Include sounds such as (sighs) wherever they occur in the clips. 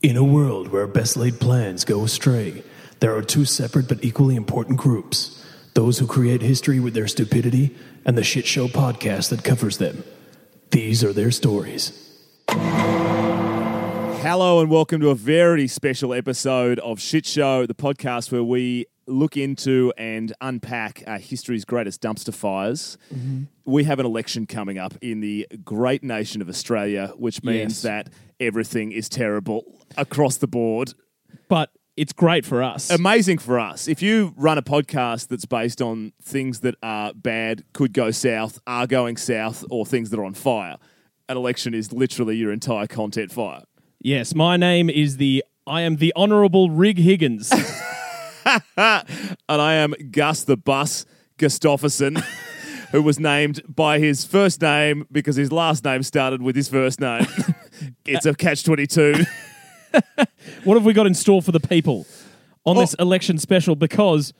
In a world where best laid plans go astray, there are two separate but equally important groups those who create history with their stupidity, and the shit show podcast that covers them. These are their stories. Hello and welcome to a very special episode of Shit Show, the podcast where we look into and unpack uh, history's greatest dumpster fires. We have an election coming up in the great nation of Australia, which means Yes. that everything is terrible across the board. but it's great for us. Amazing for us. If you run a podcast that's based on things that are bad, could go south, are going south, or things that are on fire, an election is literally your entire content fire. yes, my name is the I am the Honourable Rig Higgins. (laughs) (laughs) and I am Gus the Bus Gustafsson, (laughs) who was named by his first name because his last name started with his first name. (laughs) it's a catch 22. what have we got in store for the people on this Oh. election special? Because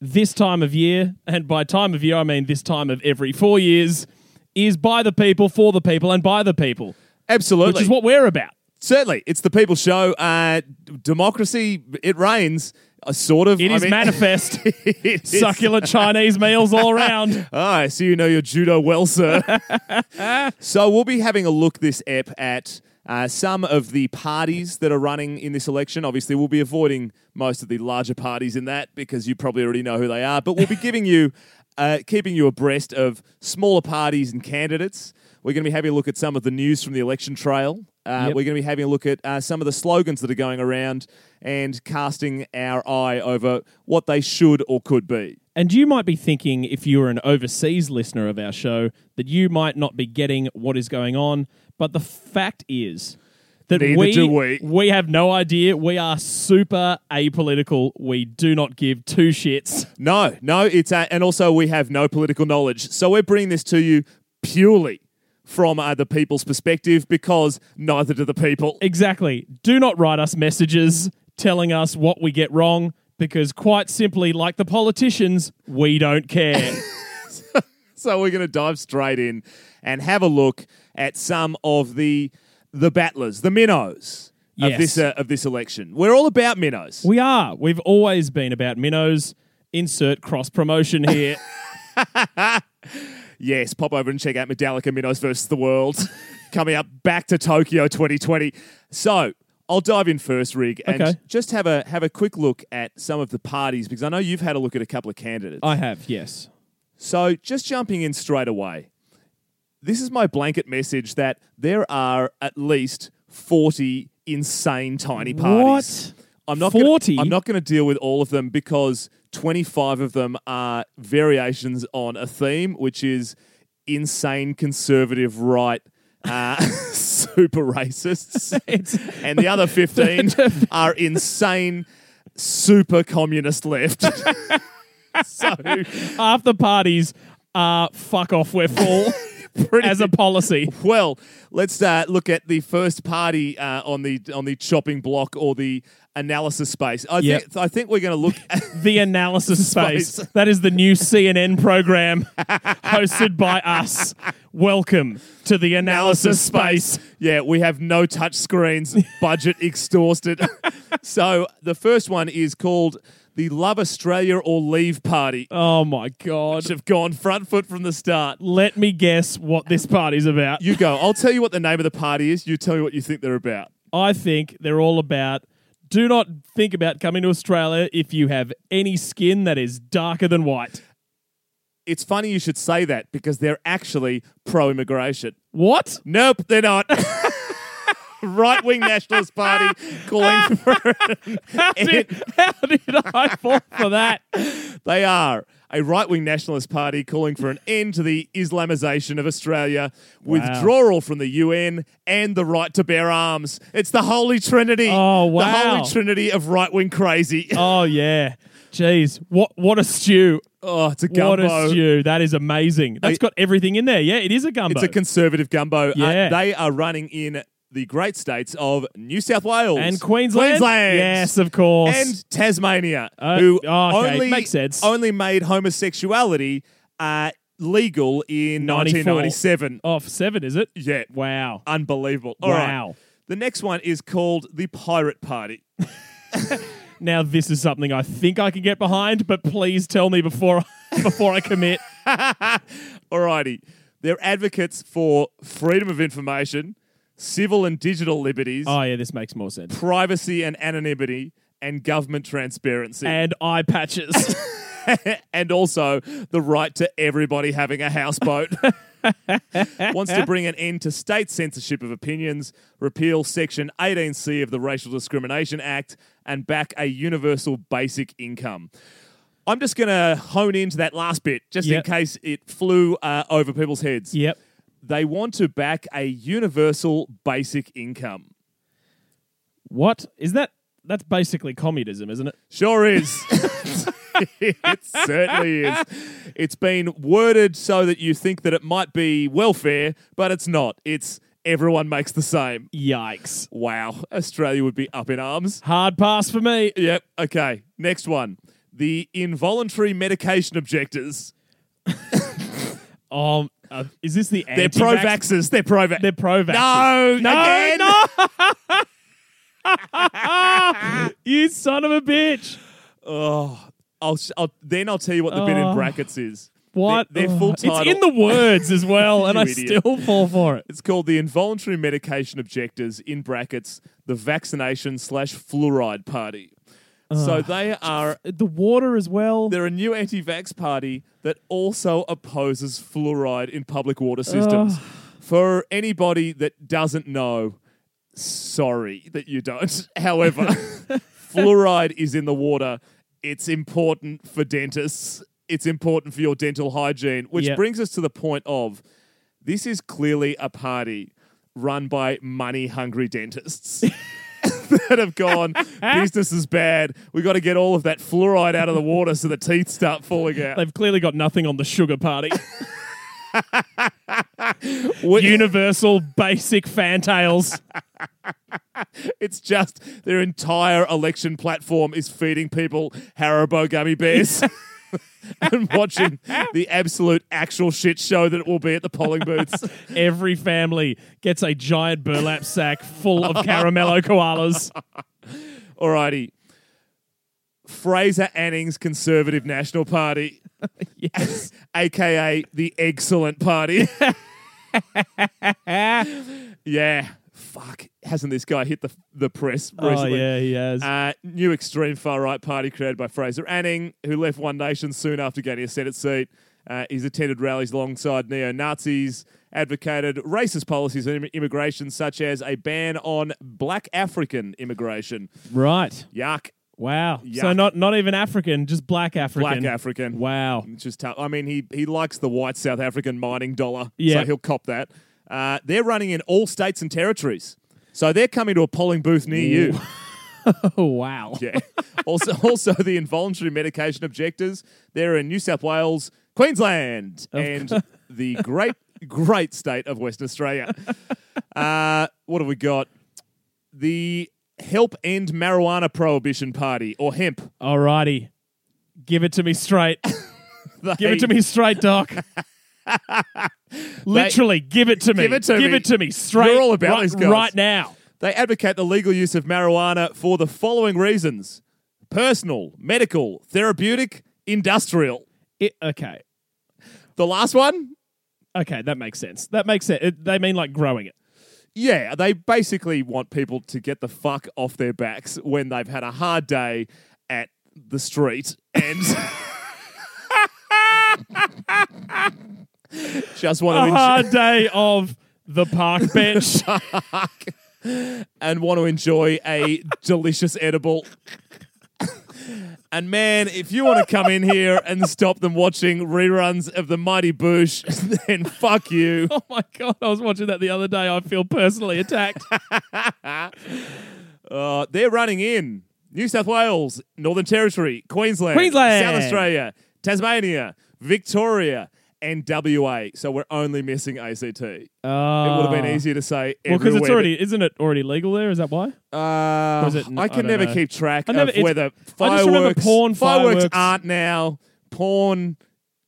this time of year, and by time of year I mean this time of every four years, is by the people, for the people, and by the people, Absolutely. which is what we're about. Certainly. It's the People Show. Uh, democracy, it reigns. Uh, sort of. It I is mean- (laughs) manifest. (laughs) It is. Succulent Chinese meals all (laughs) around. Ah, I see you know your judo well, sir. so we'll be having a look this ep at uh, some of the parties that are running in this election. Obviously, we'll be avoiding most of the larger parties in that because you probably already know who they are. But we'll be giving you, uh, keeping you abreast of smaller parties and candidates. We're going to be having a look at some of the news from the election trail. Uh, Yep. We're going to be having a look at uh, some of the slogans that are going around and casting our eye over what they should or could be. And you might be thinking, if you're an overseas listener of our show, that you might not be getting what is going on. But the fact is that we, do we. have no idea. We are super apolitical. We do not give two shits. No, no, it's uh, and also we have no political knowledge, so we're bringing this to you purely from uh, the people's perspective because neither do the people. Exactly. Do not write us messages telling us what we get wrong because, quite simply, like the politicians, we don't care. (laughs) So we're going to dive straight in and have a look at some of the the battlers, the minnows of this uh, of this election. We're all about minnows. we are. We've always been about minnows. Insert cross promotion here. (laughs) Yes, pop over and check out Medallica Minnows versus the World (laughs) coming up back to Tokyo 2020. So I'll dive in first, Rig, and Okay. just have a have a quick look at some of the parties because I know you've had a look at a couple of candidates. I have, yes. So just jumping in straight away, this is my blanket message that there are at least 40 insane tiny parties. What? I'm not 40? Gonna, I'm not going to deal with all of them because 25 of them are variations on a theme, which is insane conservative right. Uh, (laughs) super racists, (laughs) and the other 15 (laughs) are insane super communist left. so, Half the parties are fuck off, we're full (laughs) pretty as a policy. Well, let's uh, look at the first party uh, on the on the chopping block or the analysis space. I Yep. think I think we're going to look. At, (laughs) The analysis (laughs) space. Space. That is the new CNN program hosted by us. Welcome to the analysis space. yeah, we have no touch screens. Budget exhausted. so the first one is called the Love Australia or Leave Party, Oh my God. which have gone front foot from the start. Let me guess what this party's about. You go. I'll tell you what the name of the party is. You tell me what you think they're about. I think they're all about do not think about coming to Australia if you have any skin that is darker than white. It's funny you should say that because they're actually pro-immigration. What? Nope, they're not. (laughs) right wing nationalist party calling for How (laughs) did, how did I fall for that? they are a right wing nationalist party calling for an end to the Islamization of Australia, withdrawal from the UN, and the right to bear arms. It's the holy trinity. Oh, wow. The holy trinity of right wing crazy. (laughs) Oh yeah. Jeez. What what a stew. Oh, it's a gumbo. What a stew. That is amazing. That's got everything in there. Yeah, it is a gumbo. It's a conservative gumbo. Uh, Yeah. they are running in the great states of New South Wales and Queensland. Queensland. Yes, of course. and Tasmania, Uh, who oh, okay. only Makes sense. only made homosexuality uh, legal in 94. 1997. oh, for seven, is it? Yeah, Wow. unbelievable. All right. wow. The next one is called the Pirate Party. (laughs) Now this is something I think I can get behind, but please tell me before (laughs) before I commit. (laughs) Alrighty. They're advocates for freedom of information, civil and digital liberties, Oh yeah, this makes more sense. privacy and anonymity, and government transparency. And eye patches. (laughs) (laughs) and also the right to everybody having a houseboat. (laughs) Wants to bring an end to state censorship of opinions, repeal Section 18C of the Racial Discrimination Act, and back a universal basic income. I'm just going to hone into that last bit just Yep. in case it flew uh, over people's heads. yep. They want to back a universal basic income. What is that? That's basically communism, isn't it? Sure is. (laughs) it certainly is. It's been worded so that you think that it might be welfare, but it's not. It's everyone makes the same. Yikes! Wow. Australia would be up in arms. Hard pass for me. Yep. Okay. Next one. The involuntary medication objectors. (laughs) Um, uh, is this the They're anti-vax- pro vaxxers. They're pro vax. They're pro vax. No, no, again. no! (laughs) (laughs) you son of a bitch! Oh, I'll, I'll, then I'll tell you what the bit in Oh. brackets is. (laughs) What? Their, their Ugh. full title. It's in the words as well, and You I idiot. still fall for it. It's called the Involuntary Medication Objectors, in brackets, the Vaccination slash Fluoride Party. So they are The water as well. they're a new anti-vax party that also opposes fluoride in public water systems. For anybody that doesn't know, sorry that you don't. (laughs) However, (laughs) fluoride is in the water. It's important for dentists. It's important for your dental hygiene, which Yep. brings us to the point of this is clearly a party run by money hungry dentists. (laughs) (laughs) that have gone, business is bad. We got to get all of that fluoride out of the water so the teeth start falling out. They've clearly got nothing on the sugar party. (laughs) Universal basic fantails. (laughs) it's just their entire election platform is feeding people Haribo gummy bears (laughs) and watching the absolute actual shit show that it will be at the polling booths. (laughs) Every family gets a giant burlap sack full of caramello koalas. (laughs) Alrighty. Fraser Anning's Conservative National Party, Yes. aka the Excellent Party. yeah. Fuck. Hasn't this guy hit the the press Oh recently? yeah, he has. Uh, new extreme far right party created by Fraser Anning, who left One Nation soon after gaining a Senate seat. Uh, he's attended rallies alongside neo Nazis, advocated racist policies on im- immigration, such as a ban on black African immigration. right. Yuck. Wow. So not not even African, just black African. Black African. Wow. Just tough. I mean, he, he likes the white South African mining dollar, Yeah. so he'll cop that. Uh, they're running in all states and territories. So they're coming to a polling booth near you. (laughs) Oh wow. (laughs) Yeah. also, also the involuntary medication objectors. They're in New South Wales, Queensland, and (laughs) the great, great state of Western Australia. Uh, what have we got? The Help End Marijuana Prohibition Party, or HEMP. Alrighty. Give it to me straight. Give it to me straight, Doc. (laughs) Literally, give it to me. Give it to give me. it to me straight. You're all about right, these guys. right now. They advocate the legal use of marijuana for the following reasons personal, medical, therapeutic, industrial. It, okay. The last one, Okay, that makes sense. That makes sense. It, they mean like growing it. Yeah, they basically want people to get the fuck off their backs when they've had a hard day at the street and (laughs) (laughs) (laughs) just want A to enjoy, hard (laughs) day of the park (laughs) bench. and want to enjoy a delicious edible. And man, if you want to come in here and stop them watching reruns of the Mighty Boosh, then fuck you. oh my god, I was watching that the other day. I feel personally attacked. Uh, they're running in New South Wales, Northern Territory, Queensland, Queensland. South Australia, Tasmania, Victoria, and WA. So we're only missing ACT. it would have been easier to say Well, because it's everywhere, already isn't it already legal there? Is that why? but- Uh, is it- I I can don't never know. keep track I never- of it's- whether I just remember fireworks, porn, fireworks. aren't now. Porn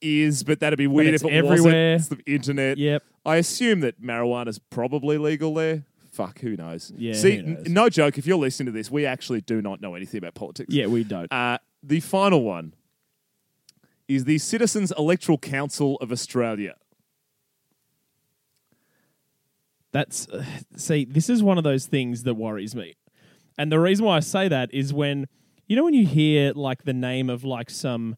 is, but that'd be weird it's if it everywhere. wasn't. It's the internet. Yep. I assume that marijuana's probably legal there. fuck, who knows? Yeah, See, who n- knows? no joke. If you're listening to this, we actually do not know anything about politics. Yeah, we don't. Uh, the final one is the Citizens Electoral Council of Australia. That's uh, see, this is one of those things that worries me. And the reason why I say that is when you know when you hear like the name of like some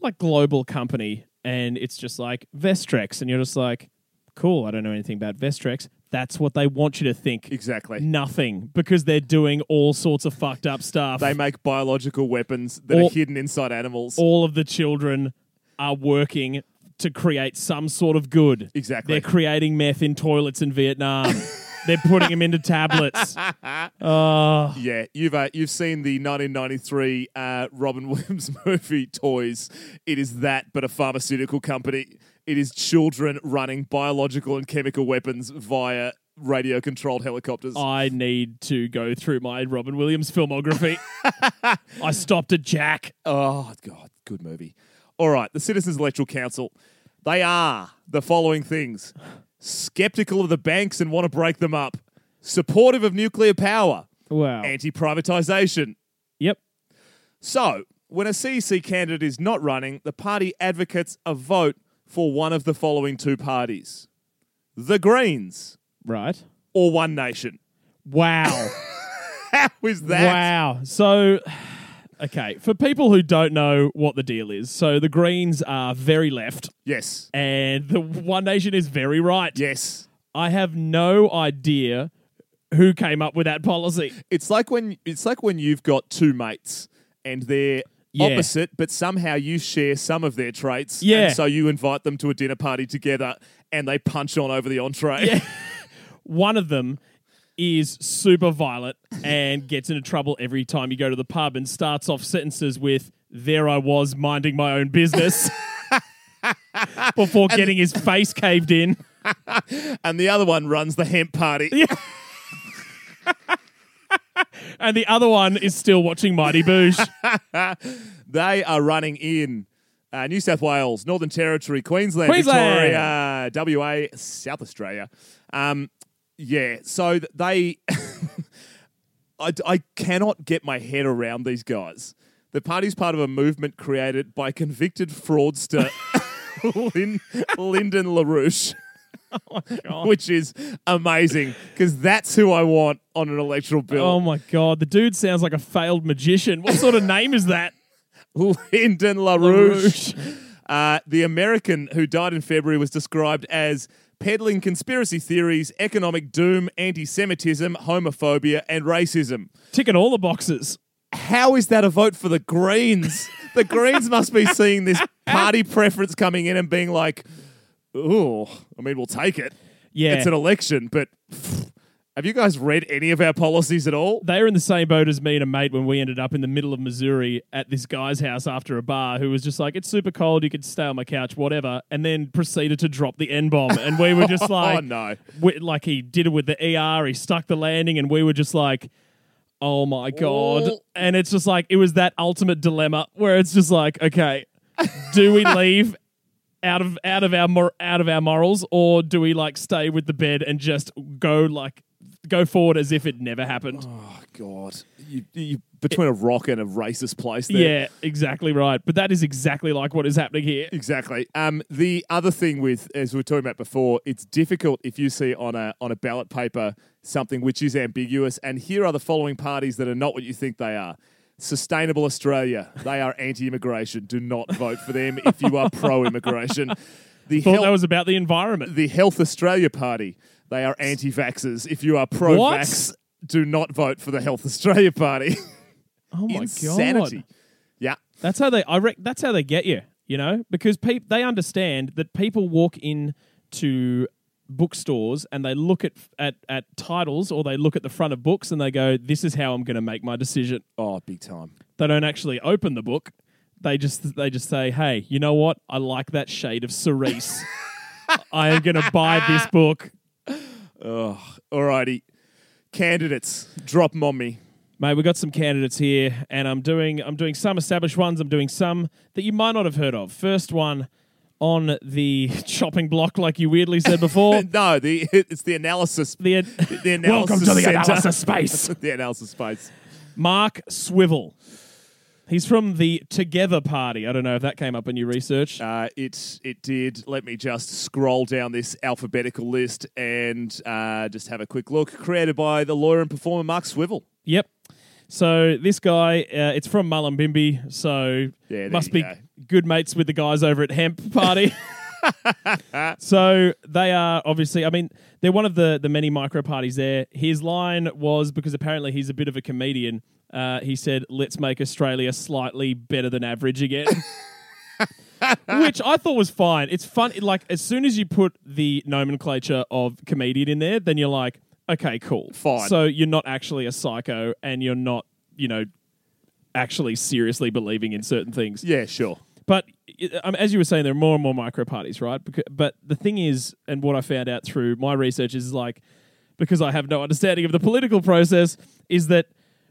like global company and it's just like Vestrex and you're just like cool, I don't know anything about Vestrex. That's what they want you to think. Exactly. Nothing because they're doing all sorts of fucked up stuff. They make biological weapons that All- are hidden inside animals. all of the children are working to create some sort of good. Exactly. They're creating meth in toilets in Vietnam. (laughs) They're putting them into tablets. (laughs) Oh, Yeah, you've uh, you've seen the 1993 uh, Robin Williams (laughs) movie Toys. It is that, but a pharmaceutical company. It is children running biological and chemical weapons via radio controlled helicopters. I need to go through my Robin Williams filmography. (laughs) I stopped at Jack. Oh, God, good movie. All right, the Citizens Electoral Council. They are the following things skeptical of the banks and want to break them up, supportive of nuclear power, Wow. anti privatisation. yep. So, when a CEC candidate is not running, the party advocates a vote for one of the following two parties the Greens Right. or One Nation. Wow. (laughs) How is that? wow. So, (sighs) okay, for people who don't know what the deal is, so the Greens are very left Yes. and the One Nation is very right. Yes. I have no idea who came up with that policy. It's like when it's like when you've got two mates and they're Yeah. opposite, but somehow you share some of their traits. Yeah. And so you invite them to a dinner party together and they punch on over the entree. Yeah. (laughs) One of them is super violent and gets into trouble every time you go to the pub and starts off sentences with there I was minding my own business (laughs) before getting his face caved in. (laughs) and the other one runs the hemp party. And the other one is still watching Mighty Boosh. (laughs) They are running in uh, New South Wales, Northern Territory, Queensland, Queensland. Victoria, WA, South Australia. Um, yeah, so they. (laughs) I, I cannot get my head around these guys. The party's part of a movement created by convicted fraudster (laughs) Lyn- Lyndon LaRouche. (laughs) Which is amazing because that's who I want on an electoral bill. Oh my god, the dude sounds like a failed magician. What sort of name is that? (laughs) Lyndon LaRouche. Uh, the American who died in February was described as peddling conspiracy theories, economic doom, anti Semitism, homophobia, and racism. Ticking all the boxes. How is that a vote for the Greens? the Greens must be seeing this (laughs) party preference coming in and being like, oh, I mean, we'll take it. Yeah. It's an election, but pff, (sighs) have you guys read any of our policies at all? they were in the same boat as me and a mate when we ended up in the middle of Missouri at this guy's house after a bar who was just like, it's super cold, you could stay on my couch, whatever, and then proceeded to drop the N bomb. And we were just (laughs) like, oh, no. we- like he did it with the ER, he stuck the landing, and we were just like, oh my God. Oh. And it's just like, it was that ultimate dilemma where it's just like, okay, do we (laughs) leave? Out of out of our mor- out of our morals, or do we like stay with the bed and just go like go forward as if it never happened? Oh, God. You, you between a rock and a racist place there. Yeah, exactly right. But that is exactly like what is happening here. Exactly. Um, the other thing with, as we were talking about before, it's difficult if you see on a on a ballot paper something which is ambiguous. And here are the following parties that are not what you think they are. Sustainable Australia. They are anti-immigration. Do not vote for them if you are pro-immigration. (laughs) The Thought Health- that was about the environment. the Health Australia Party. They are anti-vaxxers. If you are pro-vax, do not vote for the Health Australia Party. (laughs) Oh my Insanity. god. Yeah. That's how they I rec- that's how they get you, you know? Because peop they understand that people walk in to bookstores and they look at, at at titles or they look at the front of books and they go, This is how I'm gonna make my decision. Oh, big time. They don't actually open the book. They just they just say, Hey, you know what? I like that shade of cerise. (laughs) I am gonna buy this book. Oh, alrighty. Candidates, drop them on me. Mate, we got some candidates here, and I'm doing I'm doing some established ones. I'm doing some that you might not have heard of. First one, on the chopping block, like you weirdly said before. (laughs) no, the it's the analysis. the The analysis Welcome to the center. analysis (laughs) space. the analysis space. Mark Swivel. He's from the Together Party. I don't know if that came up in your research. Uh, it it did. Let me just scroll down this alphabetical list and uh, just have a quick look. Created by the lawyer and performer Mark Swivel. Yep. So this guy, uh, it's from Mullumbimby, so Yeah, must be go. Good mates with the guys over at Hemp Party. (laughs) so they are obviously, I mean, they're one of the the many micro parties there. His line was because apparently he's a bit of a comedian. Uh, he said, "Let's make Australia slightly better than average again." (laughs) Which I thought was fine. It's fun. Like as soon as you put the nomenclature of comedian in there, then you're like, okay, cool, Fine. So you're not actually a psycho, and you're not, you know, actually seriously believing in certain things. Yeah, sure. But um, as you were saying, there are more and more micro parties, right? But the thing is, and what I found out through my research is like, because I have no understanding of the political process, is that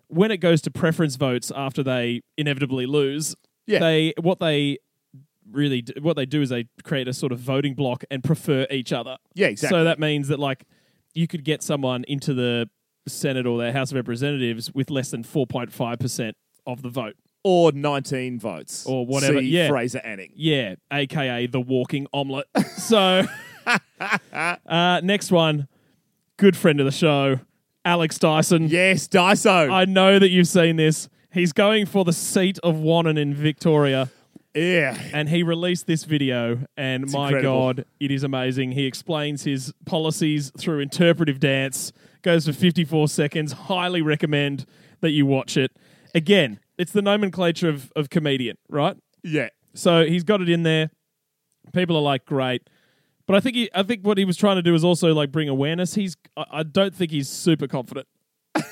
when it goes to preference votes after they inevitably lose, Yeah. they what they really do, what they do is they create a sort of voting block and prefer each other. Yeah, exactly. So that means that like you could get someone into the Senate or the House of Representatives with less than four point five percent of the vote. or 19 votes. Or whatever, See yeah. Fraser Anning. Yeah, aka the walking omelette. (laughs) so, (laughs) uh, next one, good friend of the show, Alex Dyson. Yes, Dyso. I know that you've seen this. He's going for the seat of Wannon in Victoria, yeah. and he released this video. And my incredible. God, it is amazing. He explains his policies through interpretive dance. Goes for 54 seconds. Highly recommend that you watch it. Again, it's the nomenclature of, of comedian, right? Yeah. So he's got it in there. People are like, great. But I think he, I think what he was trying to do is also like bring awareness. He's, I, I don't think he's super confident, (laughs)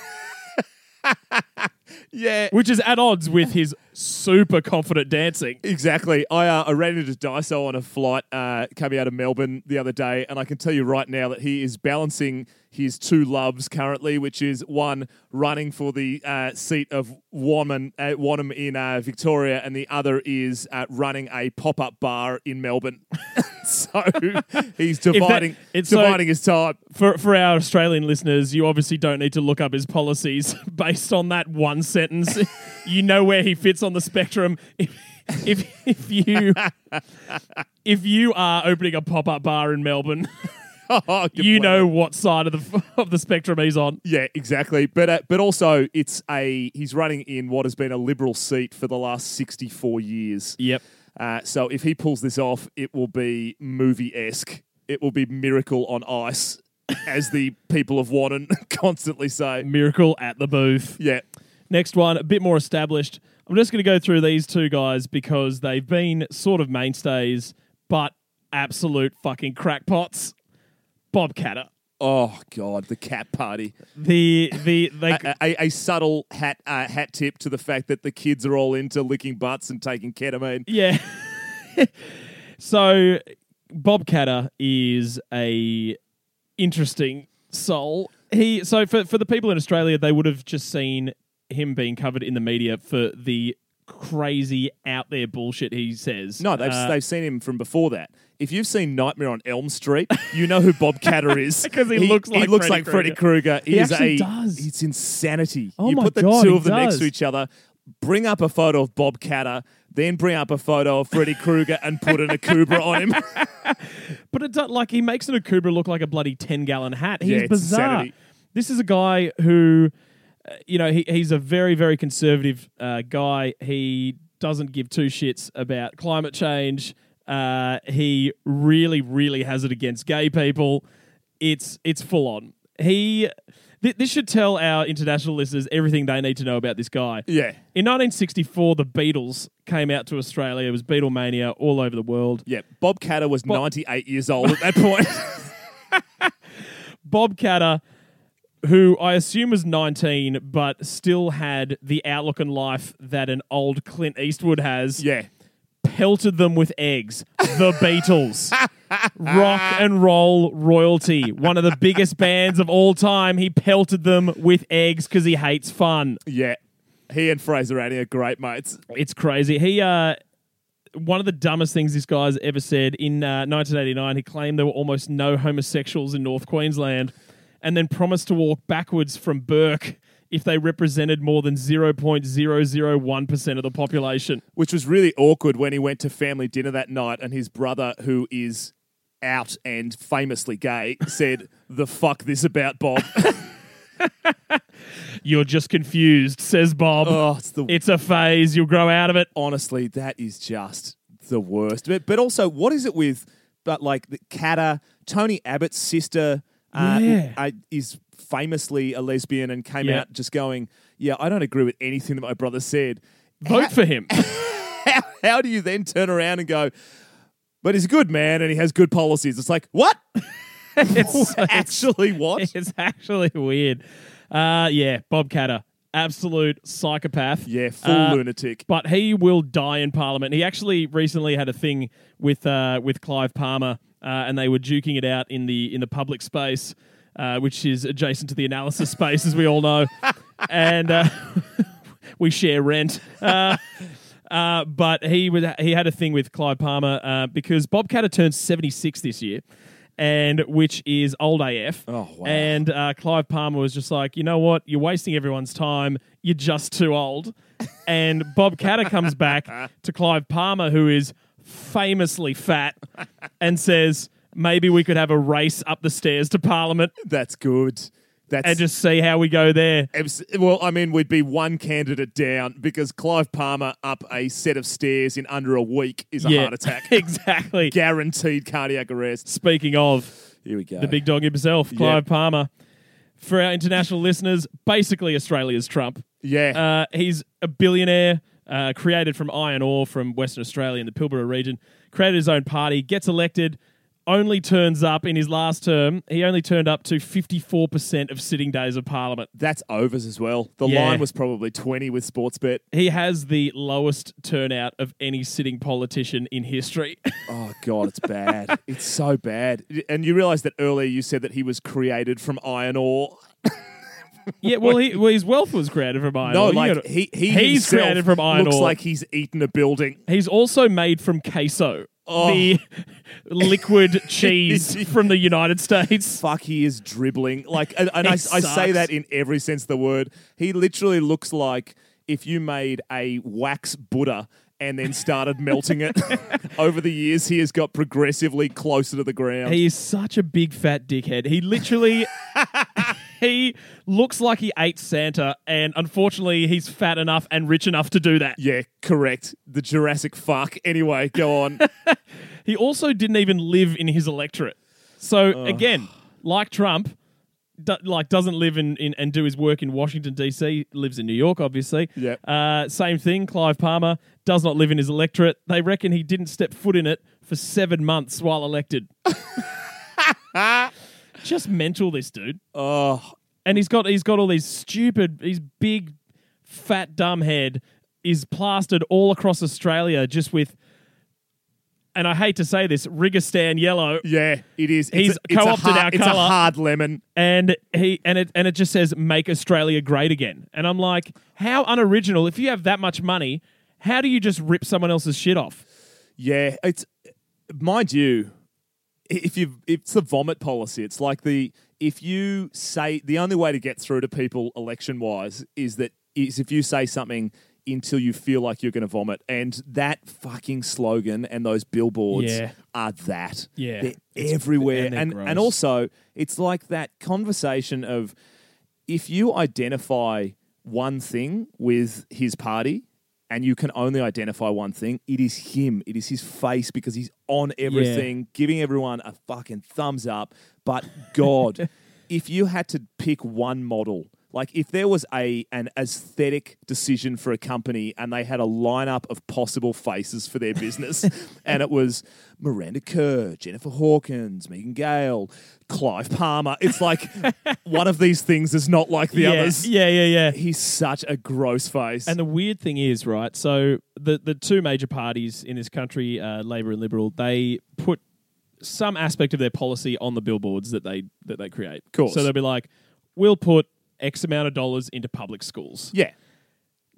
Yeah. which is at odds with his super confident dancing. Exactly. I uh, I ran into Dyso on a flight uh, coming out of Melbourne the other day, and I can tell you right now that he is balancing his two loves currently, which is one running for the uh, seat of Wanman, uh, Wanham in uh, Victoria, and the other is uh, running a pop up bar in Melbourne. (laughs) so he's dividing it's so- dividing his time. For for our Australian listeners, you obviously don't need to look up his policies (laughs) based on that one sentence. (laughs) you know where he fits on the spectrum. If if, if you if you are opening a pop up bar in Melbourne, (laughs) Oh, you know what side of the (laughs) of the spectrum he's on. Yeah, exactly. But uh, but also, it's a he's running in what has been a liberal seat for the last sixty four years. Yep. Uh, so if he pulls this off, it will be movie esque. It will be miracle on ice, (laughs) as the people of Wannon constantly say. Miracle at the booth. Yeah, Next one, a bit more established. I'm just going to go through these two guys because they've been sort of mainstays, but absolute fucking crackpots. Bob Katter. Oh God, the cat party. The the they A, a, a subtle hat uh, hat tip to the fact that the kids are all into licking butts and taking ketamine. yeah. (laughs) so Bob Katter is a interesting soul. He so for for the people in Australia, they would have just seen him being covered in the media for the crazy out there bullshit he says. No, they've, Uh, they've seen him from before that. If you've seen Nightmare on Elm Street, you know who Bob Katter (laughs) is 'Cause he looks like he looks Freddy like Freddy Krueger. He, He is actually a, does. It's insanity. Oh you my put the God, two he of them next does. to each other, bring up a photo of Bob Katter, then bring up a photo of Freddy Krueger and put an Akubra on him. (laughs) But it does, like he makes an Akubra look like a bloody ten gallon hat. He's Yeah, it's bizarre. insanity. This is a guy who, you know, he, he's a very very conservative uh, guy. He doesn't give two shits about climate change. Uh, he really really has it against gay people. It's it's full on. He. th- This should tell our international listeners everything they need to know about this guy. yeah. In 1964, the Beatles came out to Australia. It was Beatlemania all over the world. Yeah, Bob Katter was 98 years old at that point. (laughs) Bob Katter, who I assume was 19, but still had the outlook on life that an old Clint Eastwood has, yeah. pelted them with eggs. The Beatles. (laughs) Rock and roll royalty. One of the biggest bands of all time. He pelted them with eggs because he hates fun. Yeah. He and Fraser Anning are great mates. It's crazy. He, uh, one of the dumbest things this guy's ever said. In uh, 1989, he claimed there were almost no homosexuals in North Queensland, and then promised to walk backwards from Bourke if they represented more than 0.001% of the population. Which was really awkward when he went to family dinner that night and his brother, who is out and famously gay, (laughs) said, The fuck this about, Bob? (laughs) You're just confused, says Bob. oh, it's the It's a phase. You'll grow out of it. honestly, that is just the worst. But, but also, what is it with, but like the Kata, Tony Abbott's sister, uh, Yeah. uh, is famously a lesbian and came Yeah. out just going, "Yeah, I don't agree with anything that my brother said." Vote for him. (laughs) How, how do you then turn around and go, "But he's a good man and he has good policies"? It's like what? (laughs) it's, Actually, what? (laughs) it's actually weird. Uh, yeah, Bob Katter, absolute psychopath. Yeah, full Uh, lunatic. But he will die in Parliament. He actually recently had a thing with uh, with Clive Palmer, uh, and they were duking it out in the in the public space, uh, which is adjacent to the analysis space, as we all know, (laughs) and uh, (laughs) we share rent. Uh, uh, but he was he had a thing with Clive Palmer uh, because Bob Katter turns seventy six this year. And which is old AF. Oh, wow. And uh, Clive Palmer was just like, you know what? You're wasting everyone's time. You're just too old. And Bob Katter comes back (laughs) to Clive Palmer, who is famously fat, and says, maybe we could have a race up the stairs to Parliament That's good. That's and just see how we go there. Abs- Well, I mean, we'd be one candidate down because Clive Palmer up a set of stairs in under a week is a heart attack. (laughs) exactly. Guaranteed cardiac arrest. Speaking of Here we go. the big dog himself, Clive Palmer. For our international listeners, basically Australia's Trump. Yeah. Uh, he's a billionaire, uh, created from iron ore from Western Australia in the Pilbara region, created his own party, gets elected, only turns up in his last term. He only turned up to 54% of sitting days of Parliament. That's overs as well. The Yeah. line was probably 20 with Sportsbet. He has the lowest turnout of any sitting politician in history. (laughs) Oh, God, it's bad. it's so bad. And you realize that earlier you said that he was created from iron ore. (laughs) yeah, well, he, well, his wealth was created from iron No, ore. You like gotta- he, he he's himself created from iron looks ore. like he's eaten a building. He's also made from queso, Oh. the (laughs) liquid cheese from the United States. fuck he is dribbling like and, and I, I say sucks. that in every sense of the word he literally looks like if you made a wax buddha and then started melting it (laughs) over the years he has got progressively closer to the ground He is such a big fat dickhead. He literally (laughs) he looks like he ate Santa, and unfortunately, he's fat enough and rich enough to do that. yeah correct the jurassic fuck anyway go on (laughs) He also didn't even live in his electorate. So again, like Trump, do, like doesn't live in, in and do his work in Washington D.C. Lives in New York, obviously. Yep. Uh, same thing. Clive Palmer does not live in his electorate. They reckon he didn't step foot in it for seven months while elected. (laughs) (laughs) Just mental, this dude. oh and he's got he's got all these stupid, his big, fat, dumb head is plastered all across Australia just with. And I hate to say this, Rigastan yellow, yeah it is It's He's a, co-opted hard, our it's a hard lemon and he and it and it just says "Make Australia Great Again." And I'm like, how unoriginal! If you have that much money, how do you just rip someone else's shit off? Yeah, it's mind you, if you it's the vomit policy. It's like the if you say the only way to get through to people election wise is that is if you say something until you feel like you're going to vomit, and that fucking slogan and those billboards Yeah. are that. Yeah. they're It's- everywhere, and and and also it's like that conversation of if you identify one thing with his party and you can only identify one thing, it is him. It is his face because he's on everything, giving everyone a fucking thumbs up. But God, (laughs) if you had to pick one model, like if there was a an aesthetic decision for a company and they had a lineup of possible faces for their business, (laughs) and it was Miranda Kerr, Jennifer Hawkins, Megan Gale, Clive Palmer, it's like (laughs) one of these things is not like the yeah, others. yeah, yeah, yeah. He's such a gross face. And the weird thing is, right? So the the two major parties in this country, uh, Labor and Liberal, they put some aspect of their policy on the billboards that they that they create. Course. So they'll be like, "We'll put X amount of dollars into public schools." yeah.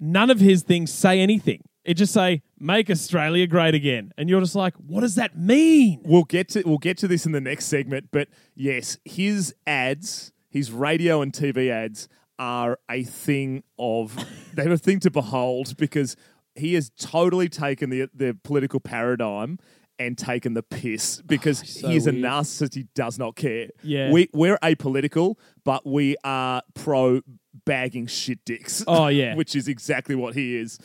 None of his things say anything. It just say "Make Australia Great Again," and you're just like, "What does that mean?" We'll get to we'll get to this in the next segment, but yes, his ads, his radio and TV ads are a thing of (laughs) they're a thing to behold because he has totally taken the the political paradigm and taken the piss because so he's a narcissist. He does not care. Yeah. we we're apolitical, but we are pro bagging shit dicks. Oh, yeah. (laughs) which is exactly what he is.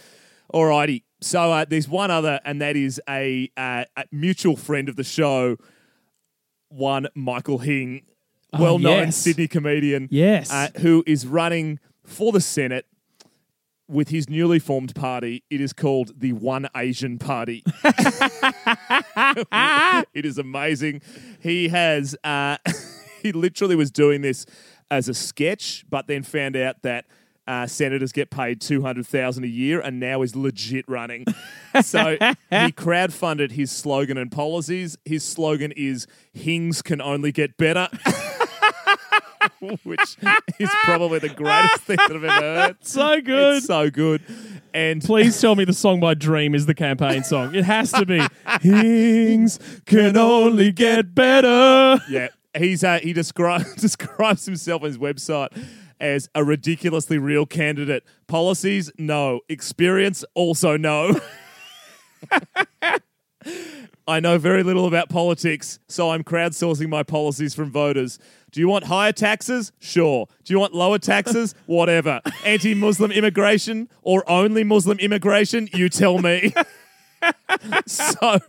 Alrighty, so uh, there's one other, and that is a, uh, a mutual friend of the show, one Michael Hing, Oh, well-known yes. Sydney comedian, Yes. uh, who is running for the Senate with his newly formed party. It is called the One Asian Party. (laughs) (laughs) it is amazing. He has uh, (laughs) he literally was doing this as a sketch, but then found out that. Uh, senators get paid two hundred thousand a year, and now is legit running. so he crowdfunded his slogan and policies. His slogan is "Hings can only get better," (laughs) which is probably the greatest thing that I've ever heard. (laughs) so good. It's so good. And Please tell me the song by D:Ream is the campaign song. It has to be. Things can only get better. yeah, he's uh, he describes (laughs) describes himself on his website as a ridiculously real candidate. Policies, no. Experience, also no. I know very little about politics, so I'm crowdsourcing my policies from voters. Do you want higher taxes? Sure. Do you want lower taxes? (laughs) Whatever. Anti Muslim immigration or only Muslim immigration? You tell me. (laughs) so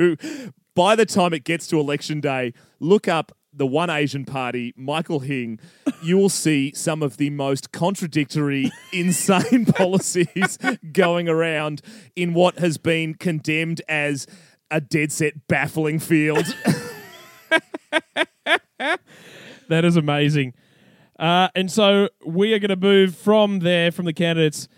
by the time it gets to election day, look up the One Asian Party, Michael Hing. You will see some of the most contradictory, (laughs) insane policies going around in what has been condemned as a dead set baffling field. That is amazing. Uh, and so we are going to move from there, from the candidates.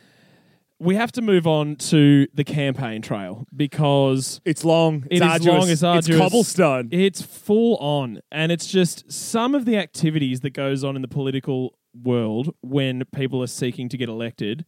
We have to move on to the campaign trail because It's long. It's It is arduous. long, it's arduous. cobblestone. It's full on, and it's just some of the activities that goes on in the political world when people are seeking to get elected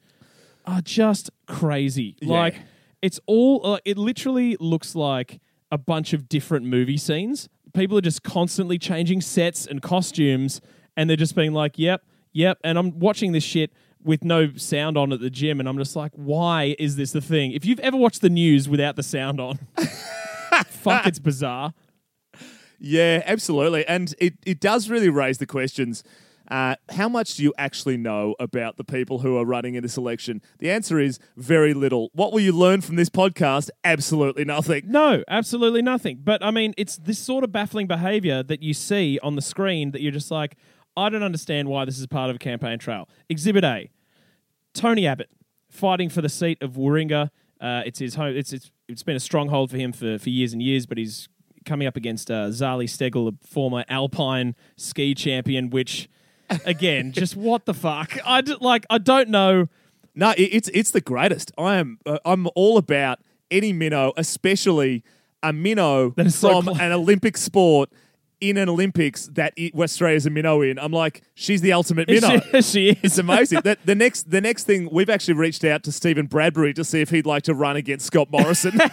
are just crazy. Yeah. Like it's all. Uh, it literally looks like a bunch of different movie scenes. People are just constantly changing sets and costumes, and they're just being like, "Yep, yep." And I'm watching this shit with no sound on at the gym, and I'm just like, "Why is this the thing?" If you've ever watched the news without the sound on, (laughs) fuck, it's bizarre. Yeah, absolutely. And it, it does really raise the questions. Uh, how much do you actually know about the people who are running in this election? The answer is very little. What will you learn from this podcast? Absolutely nothing. No, absolutely nothing. But I mean, it's this sort of baffling behavior that you see on the screen that you're just like, I don't understand why this is part of a campaign trail. Exhibit A Tony Abbott fighting for the seat of Warringah. Uh, it's his home. It's, it's it's been a stronghold for him for, for years and years, but he's coming up against uh, Zali Steggall, a former Alpine ski champion. Which, again, just what the fuck? I d- like. I don't know. No, it, it's it's the greatest. I am uh, I'm all about any minnow, especially a minnow That is so from an Olympic sport in an Olympics that it, Australia's a minnow in. I'm like, she's the ultimate minnow. She, (laughs) she is. It's amazing. (laughs) that the next the next thing we've actually reached out to Steven Bradbury to see if he'd like to run against Scott Morrison. (laughs)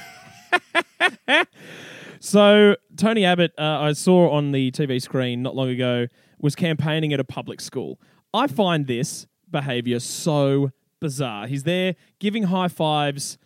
So Tony Abbott, uh, I saw on the TV screen not long ago, was campaigning at a public school. I find this behavior so bizarre. He's there giving high fives,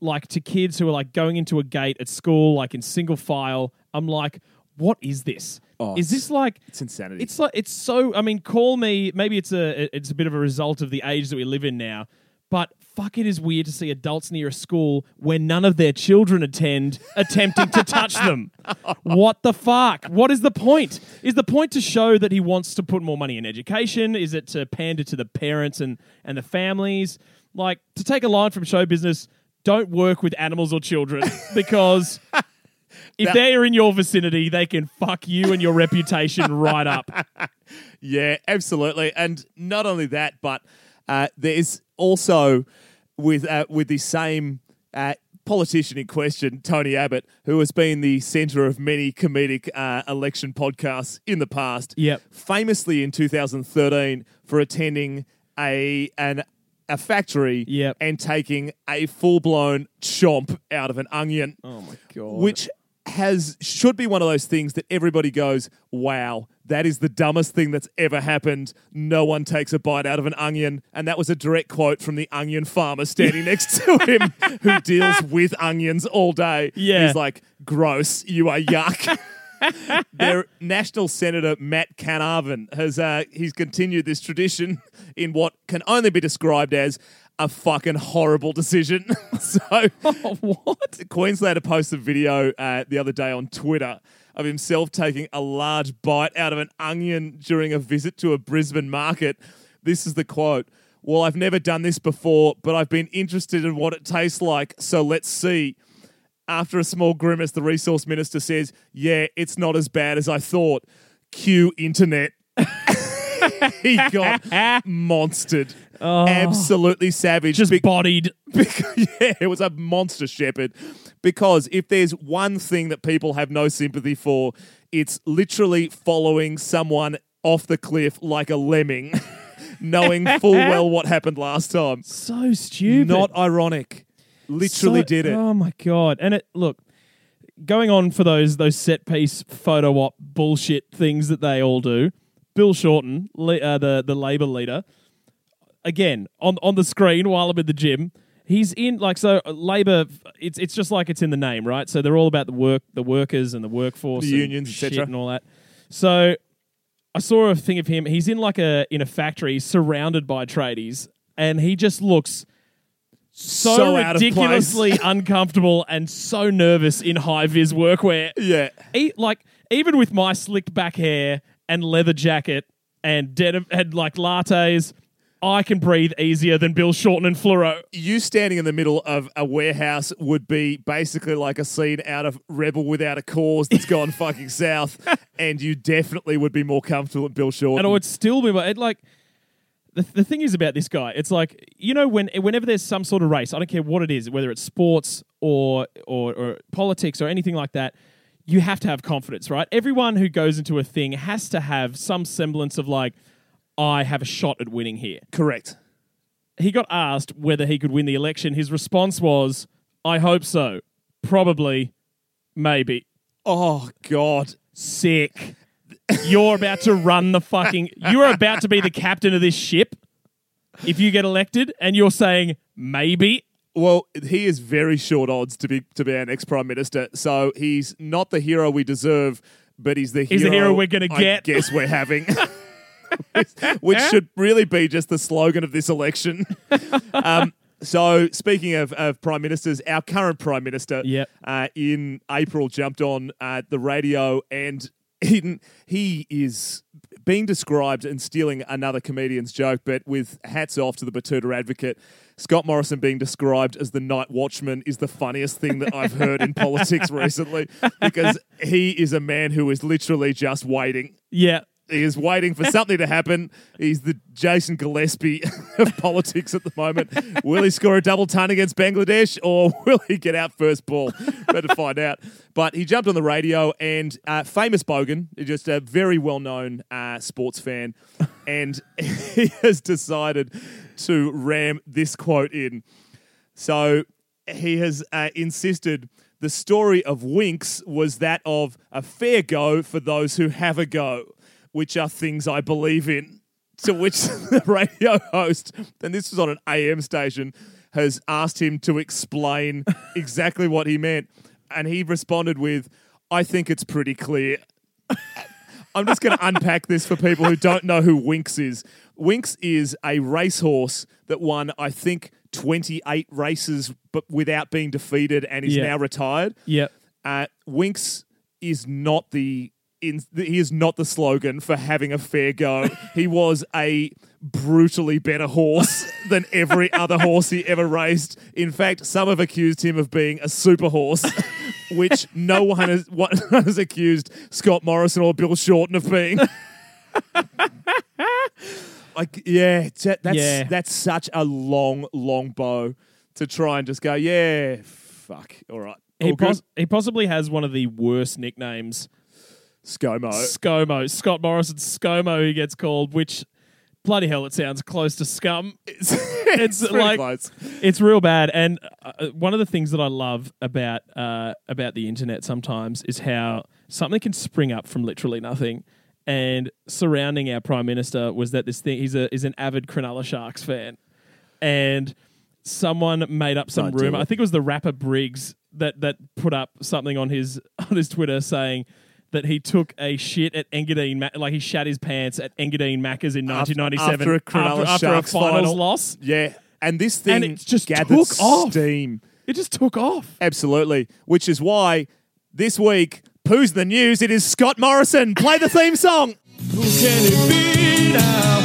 like to kids who are like going into a gate at school, like in single file. I'm like, what is this? Oh, is this like? it's insanity. It's like it's so. I mean, call me. Maybe it's a it's a bit of a result of the age that we live in now. But fuck, it is weird to see adults near a school where none of their children attend attempting to touch them. (laughs) What the fuck? What is the point? Is the point to show that he wants to put more money in education? Is it to pander to the parents and and the families? Like to take a line from show business. Don't work with animals or children (laughs) because if That- they're in your vicinity, they can fuck you and your reputation right up. (laughs) Yeah, absolutely. And not only that, but uh, there's also with uh, with the same uh, politician in question, Tony Abbott, who has been the centre of many comedic uh, election podcasts in the past. Yep. Famously in 2013 for attending a an a factory Yep. and taking a full blown chomp out of an onion, Oh my god. which has should be one of those things that everybody goes, "Wow, that is the dumbest thing that's ever happened." No one takes a bite out of an onion, and that was a direct quote from the onion farmer standing next to (laughs) him, who deals with onions all day. Yeah. he's like, "Gross, you are yuck." (laughs) Their national senator Matt Canavan has uh, he's continued this tradition in what can only be described as a fucking horrible decision. (laughs) so, (laughs) what? Queenslander posted a video uh, the other day on Twitter of himself taking a large bite out of an onion during a visit to a Brisbane market. This is the quote. Well, I've never done this before, but I've been interested in what it tastes like, so let's see. After a small grimace, the resource minister says, Yeah, it's not as bad as I thought. Cue internet. (laughs) he got monstered. Absolutely savage. Just Big- bodied. (laughs) because, yeah, it was a monster shepherd. Because if there's one thing that people have no sympathy for, it's literally following someone off the cliff like a lemming, (laughs) knowing full well what happened last time. So stupid. Not ironic. Literally So- did it. Oh my god! And it look going on for those those set piece photo op bullshit things that they all do. Bill Shorten, le- uh, the the Labor leader, again on on the screen while I'm in the gym. He's in like so uh, Labor. It's it's just like it's in the name, right? So they're all about the work, the workers, and the workforce, The and unions, et shit cetera. and all that. So I saw a thing of him. He's in like a in a factory surrounded by tradies, and he just looks so, So out of place. ridiculously (laughs) uncomfortable and so nervous in high vis workwear. Yeah. E- like even with my slicked back hair and leather jacket and denim and like lattes, I can breathe easier than Bill Shorten and Fluoro. You standing in the middle of a warehouse would be basically like a scene out of Rebel Without a Cause that's gone (laughs) fucking south, and you definitely would be more comfortable at Bill Shorten. And I would still be it, like the, the thing is about this guy, it's like you know when whenever there's some sort of race, I don't care what it is, whether it's sports or or, or politics or anything like that, you have to have confidence, right? Everyone who goes into a thing has to have some semblance of like, I have a shot at winning here. Correct. He got asked whether he could win the election. His response was, I hope so. Probably, maybe. Oh, God. Sick. You're about to run the fucking. You're about to be the captain of this ship if you get elected, and you're saying maybe. Well, he is very short odds to be to be our next prime minister. So he's not the hero we deserve, but he's the He's hero, the hero we're gonna I get. guess we're having, (laughs) (laughs) which should really be just the slogan of this election. (laughs) um, so speaking of, of prime ministers, our current prime minister, Yep. uh, in April jumped on uh, the radio and (laughs) he, he is being described and stealing another comedian's joke, but with hats off to the Batuta advocate. Scott Morrison being described as the night watchman is the funniest thing that I've heard in politics recently because he is a man who is literally just waiting. Yeah. He is waiting for something to happen. He's the Jason Gillespie (laughs) of politics at the moment. Will he score a double ton against Bangladesh or (laughs) will he get out first ball? Better to find out. But he jumped on the radio and uh, famous Bogan, just a very well known uh, sports fan, and (laughs) he has decided to ram this quote in. So he has uh, insisted the story of Winks was that of a fair go for those who have a go, which are things I believe in. To which (laughs) the radio host, and this was on an AM station, has asked him to explain (laughs) exactly what he meant. And he responded with, I think it's pretty clear. (laughs) I'm just going to unpack this for people who don't know who Winks is. Winks is a racehorse that won, I think, 28 races, but without being defeated, and is Yeah. now retired. Yep. Uh, Winks is not the in, he is not the slogan for having a fair go. he was a brutally better horse than every other horse he ever raced. In fact, some have accused him of being a super horse, (laughs) which no one has, one (laughs) has accused Scott Morrison or Bill Shorten of being. (laughs) like, yeah, that's Yeah. that's such a long, long bow to try and just go, yeah, fuck, all right. He, all good. pos- he possibly has one of the worst nicknames. ScoMo. ScoMo. Scott Morrison ScoMo, he gets called, which bloody hell, it sounds close to scum. (laughs) It's- it's pretty like close. it's real bad. And uh, one of the things that I love about uh, about the internet sometimes is how something can spring up from literally nothing. And surrounding our prime minister was that this thing he's a is an avid Cronulla Sharks fan, and someone made up some rumor. I think it was the rapper Briggs that that put up something on his (laughs) on his Twitter saying. That he took a shit at Engadine, like he shat his pants at Engadine Macca's in 1997 after a Cronulla after, Sharks a finals final. loss. Yeah, and this thing And it just gathered took off. steam. It just took off. Absolutely, which is why this week, Pooh's the news. It is Scott Morrison. Play the theme song. Who can it be now?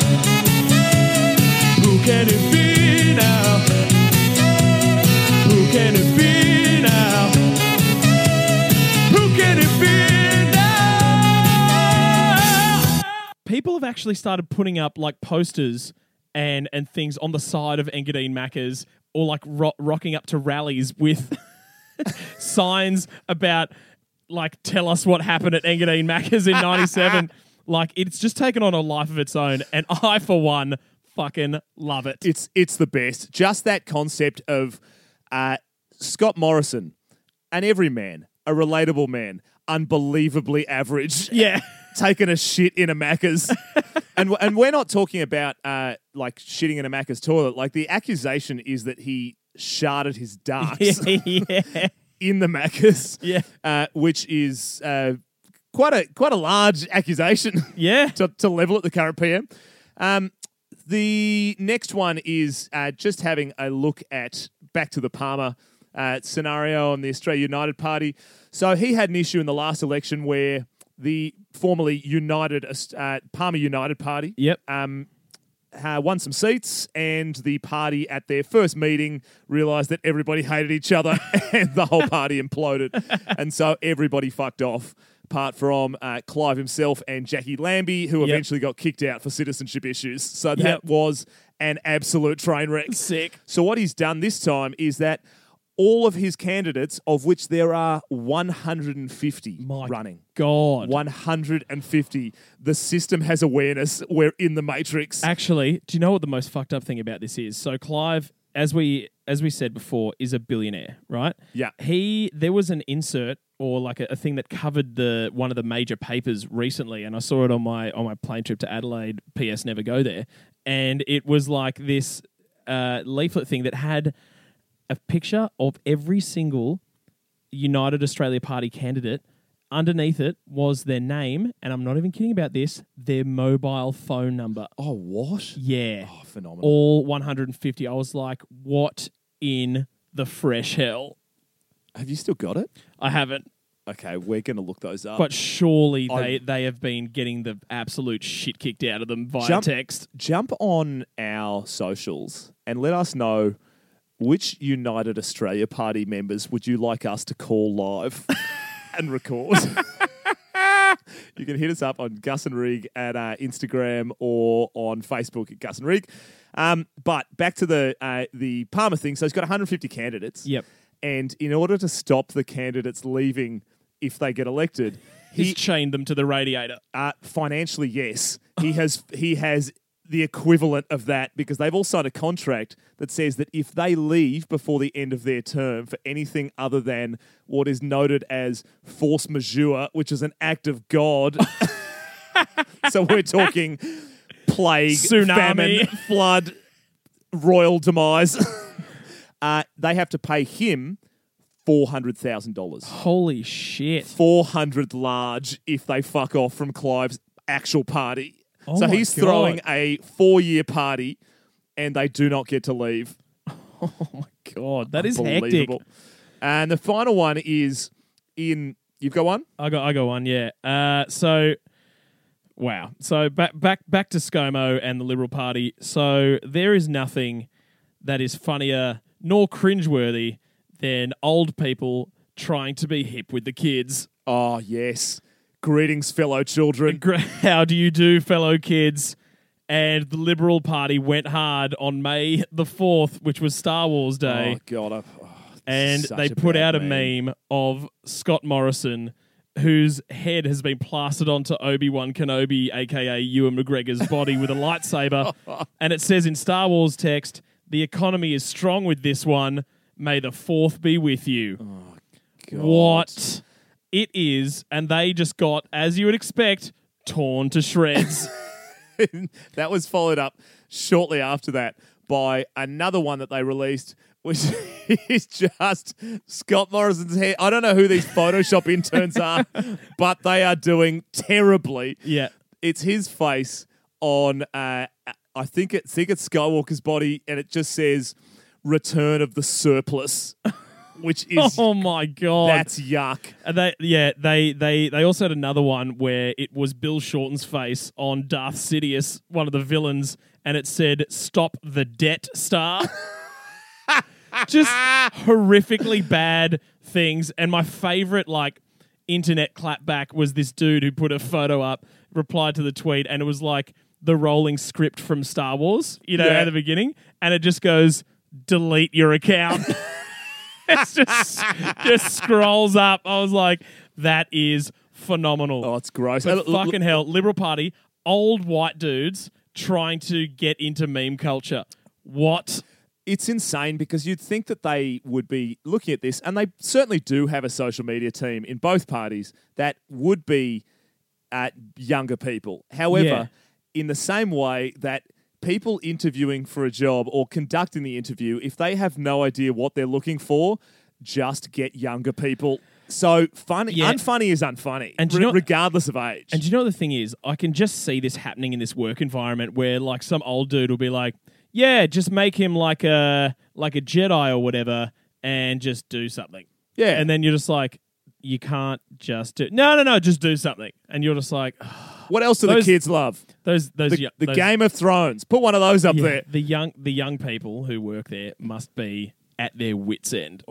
Who can it be People have actually started putting up like posters and and things on the side of Engadine Macca's or like ro- rocking up to rallies with (laughs) signs about like tell us what happened at Engadine Macca's in 97 (laughs) like it's just taken on a life of its own and I for one fucking love it It's it's the best. Just that concept of uh, Scott Morrison, an everyman, a relatable man, unbelievably average. yeah (laughs) taking a shit in a Macca's. (laughs) and and we're not talking about uh, like shitting in a Macca's toilet. Like the accusation is that he sharded his darks (laughs) yeah in the Macca's. Yeah. Uh, which is uh, quite a quite a large accusation (laughs) yeah to, to level at the current PM. Um, the next one is uh, just having a look at back to the Palmer uh, scenario on the Australia United Party. So he had an issue in the last election where the formerly United uh, Palmer United Party yep um, uh, won some seats, and the party at their first meeting realised that everybody hated each other, (laughs) and the whole party imploded, (laughs) and so everybody fucked off. Apart from uh, Clive himself and Jacqui Lambie, who Yep. eventually got kicked out for citizenship issues. So that Yep. was an absolute train wreck. sick So what he's done this time is that all of his candidates, of which there are 150 My running, god 150, the system has awareness. We're in the matrix. Actually, do you know what the most fucked up thing about this is? So Clive, as we as we said before, is a billionaire, right? Yeah. He there was an insert or like a, a thing that covered the one of the major papers recently, and I saw it on my on my plane trip to Adelaide. P.S. Never go there, and it was like this uh, leaflet thing that had a picture of every single United Australia Party candidate. Underneath it was their name, and I'm not even kidding about this, their mobile phone number. Oh, what? Yeah. Oh, phenomenal. All 150. I was like, what in the fresh hell? Have you still got it? I haven't, Okay, we're going to look those up. but surely I- they, they have been getting the absolute shit kicked out of them via Jump- text. jump on our socials and let us know which United Australia Party members would you like us to call live (laughs) and record. (laughs) you can hit us up on Gus and Rig at uh, Instagram or on Facebook at Gus and Rig. Um, but back to the uh, the Palmer thing. So he's got 150 candidates. Yep. And in order to stop the candidates leaving if they get elected, He's he chained them to the radiator. uh, financially, yes, he has he has the equivalent of that because they've all signed a contract that says that if they leave before the end of their term for anything other than what is noted as force majeure, which is an act of God. (laughs) so we're talking plague, Tsunami. famine, flood, royal demise. (laughs) uh, they have to pay him four hundred thousand dollars. Holy shit. 400 large if they fuck off from Clive's actual party. Oh so my he's God. throwing a four year party and they do not get to leave. (laughs) Oh my God. That is hectic. Unbelievable. And the final one is in. You've got one? I got I got one, yeah. Uh, so wow. So back back back to ScoMo and the Liberal Party. So there is nothing that is funnier nor cringeworthy than old people trying to be hip with the kids. Oh, yes. Greetings, fellow children. (laughs) How do you do, fellow kids? And the Liberal Party went hard on May the 4th, which was Star Wars oh, Day. Oh, God. I- oh, and they put out a meme of Scott Morrison, whose head has been plastered onto Obi Wan Kenobi, aka Ewan McGregor's body, with a (laughs) lightsaber, and it says in Star Wars text, The economy is strong with this one. May the fourth be with you. Oh, what? It is, and they just got, as you would expect, torn to shreds. (laughs) that was followed up shortly after that by another one that they released, which (laughs) is just Scott Morrison's hair. I don't know who these Photoshop (laughs) interns are, but they are doing terribly. yeah. It's his face on, uh, I think it, think it's Skywalker's body, and it just says "Return of the Surplus," which (laughs) is Oh my god. that's yuck. And they, yeah, they, they, they also had another one where it was Bill Shorten's face on Darth Sidious, one of the villains, and it said "Stop the Debt Star." (laughs) Just horrifically bad things. And my favorite, like, internet clapback was this dude who put a photo up, replied to the tweet, and it was like the rolling script from Star Wars, you know, Yeah. at the beginning, and it just goes, "Delete your account." (laughs) (laughs) it's just just scrolls up. I was like, that is phenomenal. Oh, it's gross. but Uh, fucking hell, Liberal Party, old white dudes trying to get into meme culture. What? it's insane because you'd think that they would be looking at this, and they certainly do have a social media team in both parties that would be at younger people. However, in the same way that people interviewing for a job or conducting the interview, if they have no idea what they're looking for, just get younger people. So funny, Yeah. unfunny is unfunny, And do you know- regardless of age. And do you know what the thing is? I can just see this happening in this work environment where like some old dude will be like, "Yeah, just make him like a like a Jedi or whatever, and just do something." yeah, And then you're just like, "You can't just do no, no, no, just do something." And you're just like, (sighs) what else do those- the kids love? "Those those The, the those- Game of Thrones. Put one of those up yeah, there. the young the young people who work there must be at their wits end."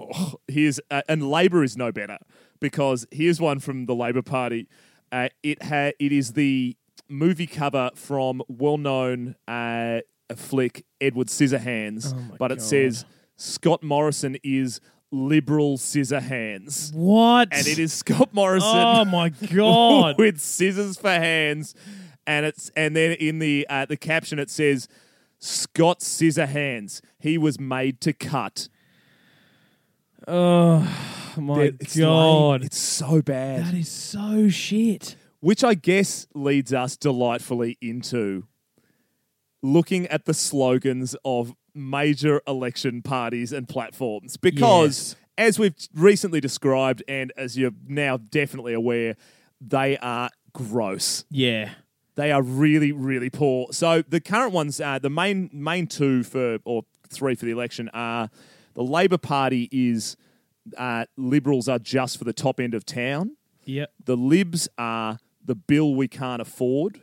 here's uh, and Labor is no better because here's one from the Labor Party. Uh, it ha- it is the movie cover from well-known uh, flick Edward Scissorhands, Oh but it God. says Scott Morrison is liberal Scissorhands, What? and it is Scott Morrison Oh my (laughs) god! with scissors for hands, and it's and then in the uh, the caption it says Scott Scissorhands. He was made to cut. oh my It's god! lame. It's so bad. that is so shit. Which I guess leads us delightfully into looking at the slogans of major election parties and platforms. Because, as we've recently described, and as you're now definitely aware, they are gross. Yeah. They are really, really poor. So the current ones, uh, the main main two for or three for the election are the Labor Party is uh, Liberals are just for the top end of town. Yep. The Libs are the bill we can't afford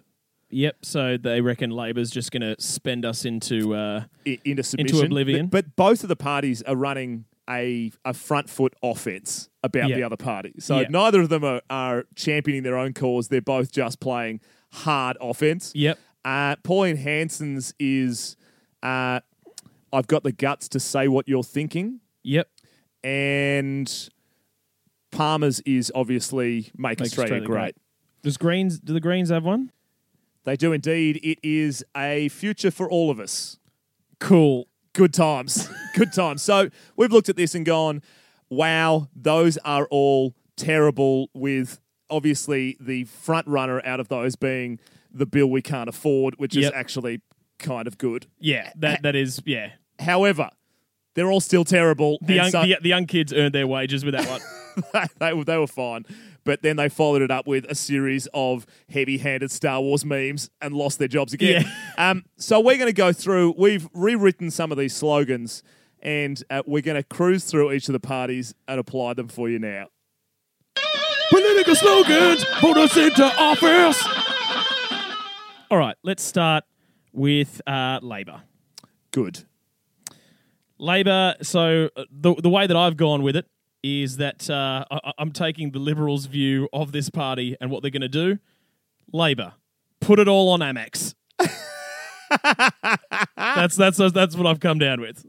Yep. So they reckon Labor's just going to spend us into. Uh, i- into submission. oblivion. But, but both of the parties are running a, a front foot offense about Yeah. the other party. So Yeah. neither of them are, are championing their own cause. They're both just playing hard offense. yep. Uh, Pauline Hanson's is uh, I've got the guts to say what you're thinking. Yep. And Palmer's is obviously make, Make Australia, Australia great. great. Does Greens? Do the Greens have one? They do indeed. It is a future for all of us. Cool. Good times. (laughs) Good times. So we've looked at this and gone, wow, those are all terrible, with obviously the front runner out of those being the bill we can't afford, which is actually kind of good. Yeah. That that is. Yeah. However, they're all still terrible. The and young so- the, the young kids earned their wages with that one. (laughs) they, were, they were fine. But then they followed it up with a series of heavy handed Star Wars memes and lost their jobs again. (laughs) Um, so we're going to go through, we've rewritten some of these slogans and uh, we're going to cruise through each of the parties and apply them for you now. Political slogans for the centre office. All right, let's start with uh, Labor. Good. Labor. So uh, the the way that I've gone with it is that uh, I, I'm taking the Liberals' view of this party and what they're going to do. Labor, put it all on Amex. (laughs) that's that's that's what I've come down with.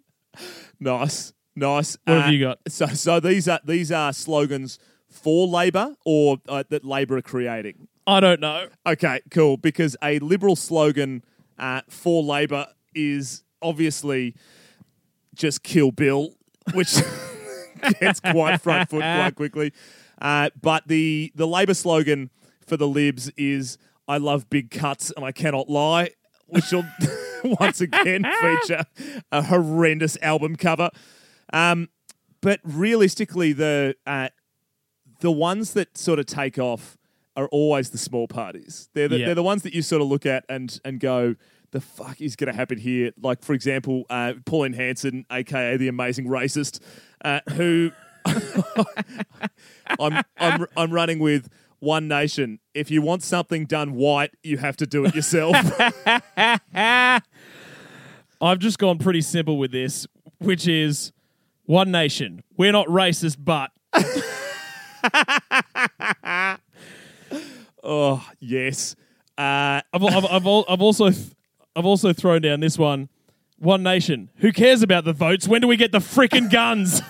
Nice. Nice. What Uh, have you got? So, so these are these are slogans for Labor or uh, that Labor are creating. I don't know. Okay, cool. Because a liberal slogan uh, for Labor is obviously just kill Bill, which (laughs) gets quite front foot quite (laughs) quickly. Uh, but the the Labor slogan for the Libs is "I love big cuts and I cannot lie," which will (laughs) once again feature a horrendous album cover. Um, but realistically, the uh, the ones that sort of take off are always the small parties. They're the, Yeah. they're the ones that you sort of look at and and go, the fuck is going to happen here? Like for example, uh, Pauline Hanson, aka the amazing racist, uh, who (laughs) I'm I'm I'm running with. One nation. If you want something done white, you have to do it yourself. (laughs) I've just gone pretty simple with this, which is one nation. We're not racist, but (laughs) oh yes. Uh, I've, I've, I've, al- I've also I've also thrown down this one. One nation. Who cares about the votes? When do we get the frickin' guns?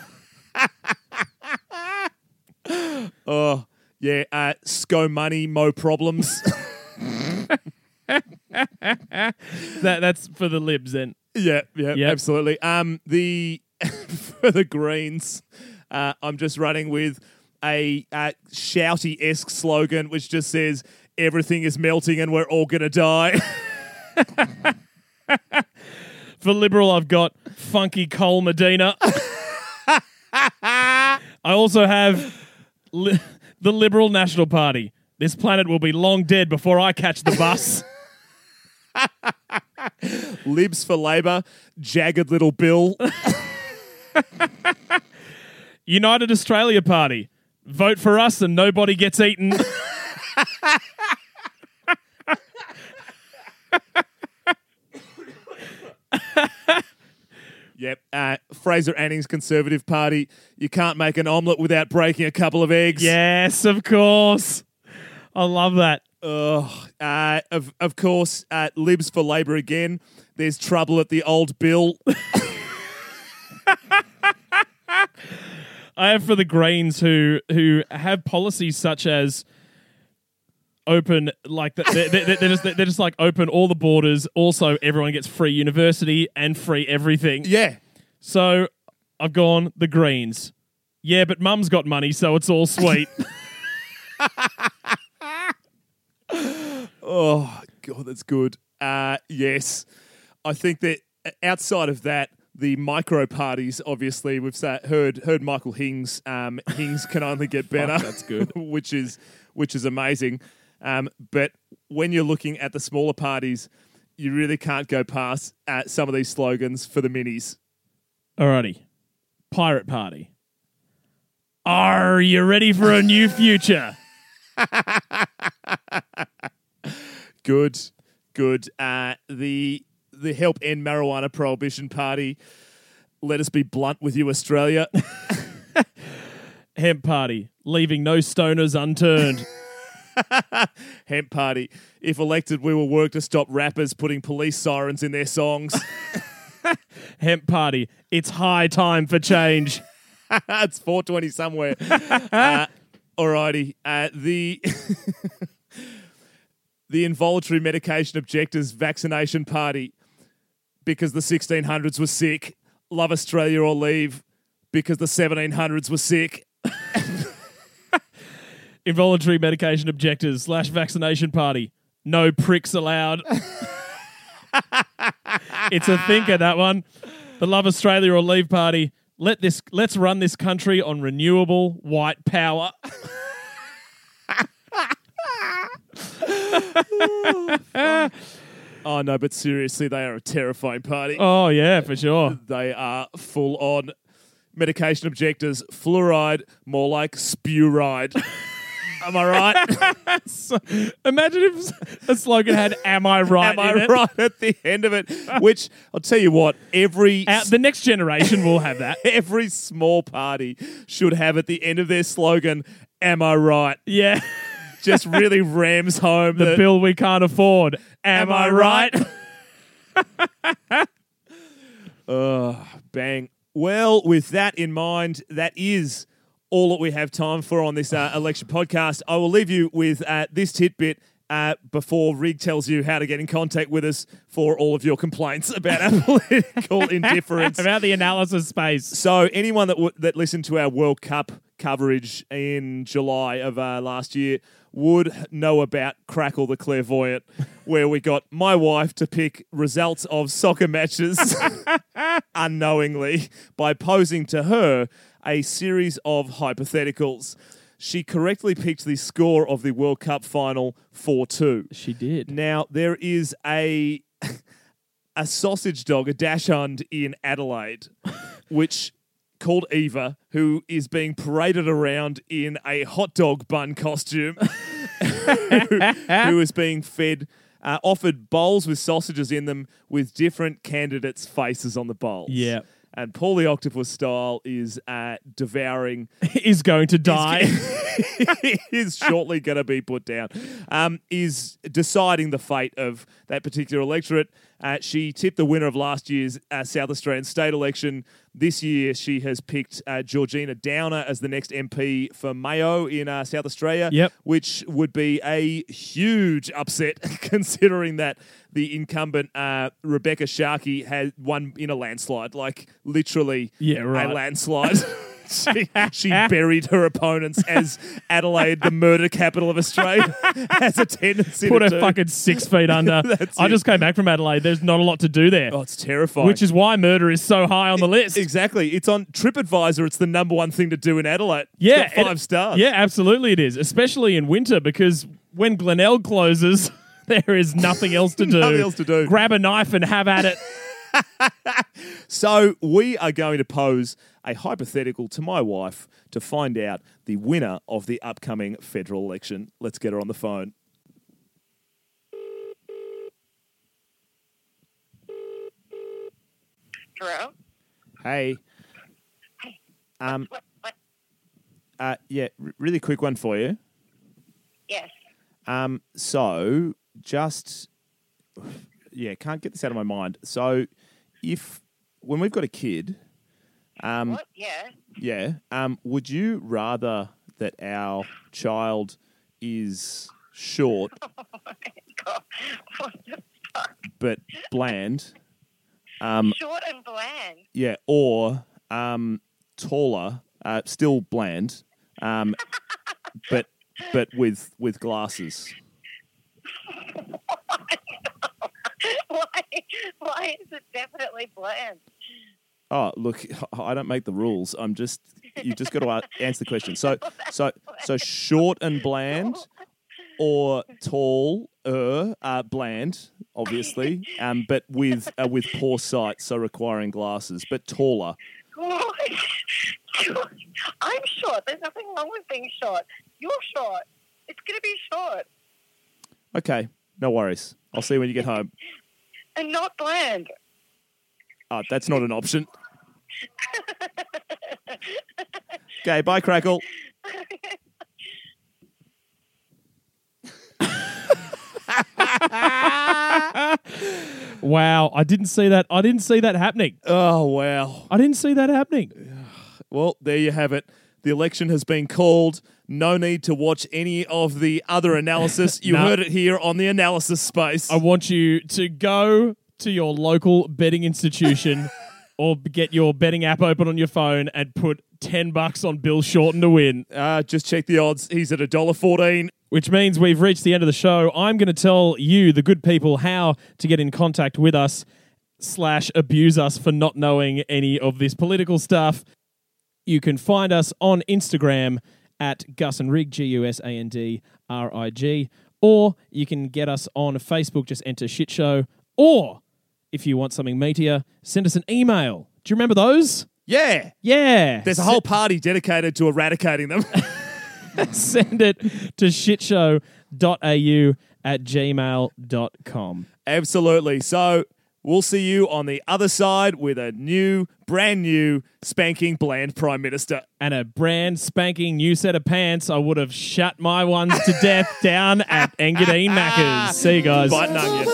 (laughs) oh yeah. Uh, SCO money, mo problems. (laughs) that that's for the libs then. Yeah, yeah, Yep. absolutely. Um, the for the Greens, uh, I'm just running with a uh, shouty esque slogan which just says "Everything is melting and we're all gonna die." (laughs) For liberal, I've got funky Cole Medina. (laughs) I also have li- the Liberal National Party. This planet will be long dead before I catch the bus. (laughs) Libs for Labor, jagged little Bill. United Australia Party. Vote for us and nobody gets eaten. (laughs) yep. Uh, Fraser Anning's Conservative Party. You can't make an omelette without breaking a couple of eggs. yes, of course. I love that. Ugh. Uh, of of course, uh, Libs for Labor again. There's trouble at the old Bill. (laughs) (laughs) I have for the Greens who who have policies such as open like they're, they're, they're just they're just like open all the borders. Also, everyone gets free university and free everything. yeah. So I've gone the Greens. Yeah, but Mum's got money, so it's all sweet. (laughs) (laughs) Oh god, that's good. Uh, yes, I think that outside of that, the micro parties. Obviously, we've sa- heard heard Michael Hings. Um, Hings can only get (laughs) better. that's good. (laughs) which is which is amazing. Um, but when you're looking at the smaller parties, you really can't go past uh, some of these slogans for the minis. Alrighty, Pirate Party. Are you ready for a new future? (laughs) Good, good. Uh, the the help end marijuana prohibition party. Let us be blunt with you, Australia. (laughs) Hemp Party, leaving no stoners unturned. (laughs) Hemp party. If elected, we will work to stop rappers putting police sirens in their songs. (laughs) Hemp Party, it's high time for change. it's 420 somewhere. uh, alrighty. Uh, the the involuntary medication objectors vaccination party because the 1600s were sick. Love Australia or leave because the 1700s were sick. (laughs) Involuntary medication objectors slash vaccination party. No pricks allowed. (laughs) it's a thinker, that one. The Love Australia or Leave Party. Let this let's run this country on renewable white power. (laughs) Oh Oh, no, but seriously, they are a terrifying party. Oh yeah, for sure. (laughs) They are full on medication objectors. Fluoride, more like spew ride. (laughs) Am I right? (laughs) So, imagine if a slogan had "Am I right?" Am I in it. right at the end of it? Which I'll tell you what, every Out, the next generation will have that. every small party should have at the end of their slogan, "Am I right?" Yeah, Just really (laughs) rams home the the, bill we can't afford. Am, Am I I right? Oh, (laughs) bang. Well, with that in mind, that is all that we have time for on this uh, (sighs) election podcast. I will leave you with uh, this tidbit uh, before Rig tells you how to get in contact with us for all of your complaints about our (laughs) political indifference. About the analysis space. So anyone that w- that listened to our World Cup coverage in July of uh, last year would know about Crackle the Clairvoyant, where we got my wife to pick results of soccer matches (laughs) unknowingly by posing to her a series of hypotheticals. She correctly picked the score of the World Cup final 4 2. She did. Now there is a (laughs) a sausage dog, a dachshund in Adelaide, which called Eva, who is being paraded around in a hot dog bun costume, who, who is being fed. Uh, offered bowls with sausages in them with different candidates' faces on the bowls. Yeah. And Paul the Octopus style is uh, devouring (laughs) Is going to die. is (laughs) shortly going to be put down, um, is deciding the fate of that particular electorate. Uh, she tipped the winner of last year's uh, South Australian state election. This year, she has picked uh, Georgina Downer as the next MP for Mayo in uh, South Australia, Yep. which would be a huge upset (laughs) considering that the incumbent uh, Rebekha Sharkie had won in a landslide, like literally Yeah, right. a landslide. (laughs) (laughs) she, she buried her opponents as Adelaide, the murder capital of Australia, (laughs) has a tendency to Put to her do. fucking six feet under. (laughs) I it. just came back from Adelaide. There's not a lot to do there. Oh, it's terrifying. which is why murder is so high on the list. exactly. It's on TripAdvisor. It's the number one thing to do in Adelaide. Yeah, five and- stars. Yeah, absolutely it is, especially in winter because when Glenelg closes, there is nothing else to do. Nothing else to do. Grab a knife and have at it. (laughs) So we are going to pose a hypothetical to my wife to find out the winner of the upcoming federal election. Let's get her on the phone. Hello? Hey. Um. What, what? Uh. Yeah. r- really quick one for you. Yes. Um, so just (sighs) yeah, can't get this out of my mind. So if when we've got a kid, um, What? Yeah. yeah, um, would you rather that our child is short God. What the fuck? but bland, um, Short and bland. yeah, or um, taller, uh, still bland, um, (laughs) but but with with glasses? (laughs) (laughs) why? Why is it definitely bland? Oh, look, (laughs) I don't make the rules. I'm just you just got to answer the question. So, (laughs) so, so short and bland, or tall, er, uh, bland, obviously, um, but with uh, with poor sight, so requiring glasses, but taller. I'm short. There's nothing wrong with being short. You're short. It's going to be short Okay, no worries. I'll see you when you get home. (laughs) and not bland. Uh, that's not an option. Okay, bye, Crackle. Wow, I didn't see that. I didn't see that happening. Oh wow. I didn't see that happening. Well, there you have it. The election has been called. No need to watch any of the other (laughs) analysis. You No. heard it here on the analysis space. I want you to go to your local betting institution (laughs) or get your betting app open on your phone and put 10 bucks on Bill Shorten to win, Uh, just check the odds. He's at a dollar fourteen. which means we've reached the end of the show. I'm going to tell you, the good people, how to get in contact with us slash abuse us for not knowing any of this political stuff. You can find us on Instagram at Gus and Rig, G U S A N D R I G, or you can get us on Facebook, just enter shit show, or if you want something meatier, send us an email. Do you remember those? Yeah. Yeah. There's a whole party dedicated to eradicating them. (laughs) (laughs) send it to shitshow.au at gmail.com. Absolutely. So We'll see you on the other side with a new, brand new, spanking bland Prime Minister. And a brand spanking new set of pants. I would have shut my ones to death (laughs) down at Engadine Macca's. See you guys. Bite an onion.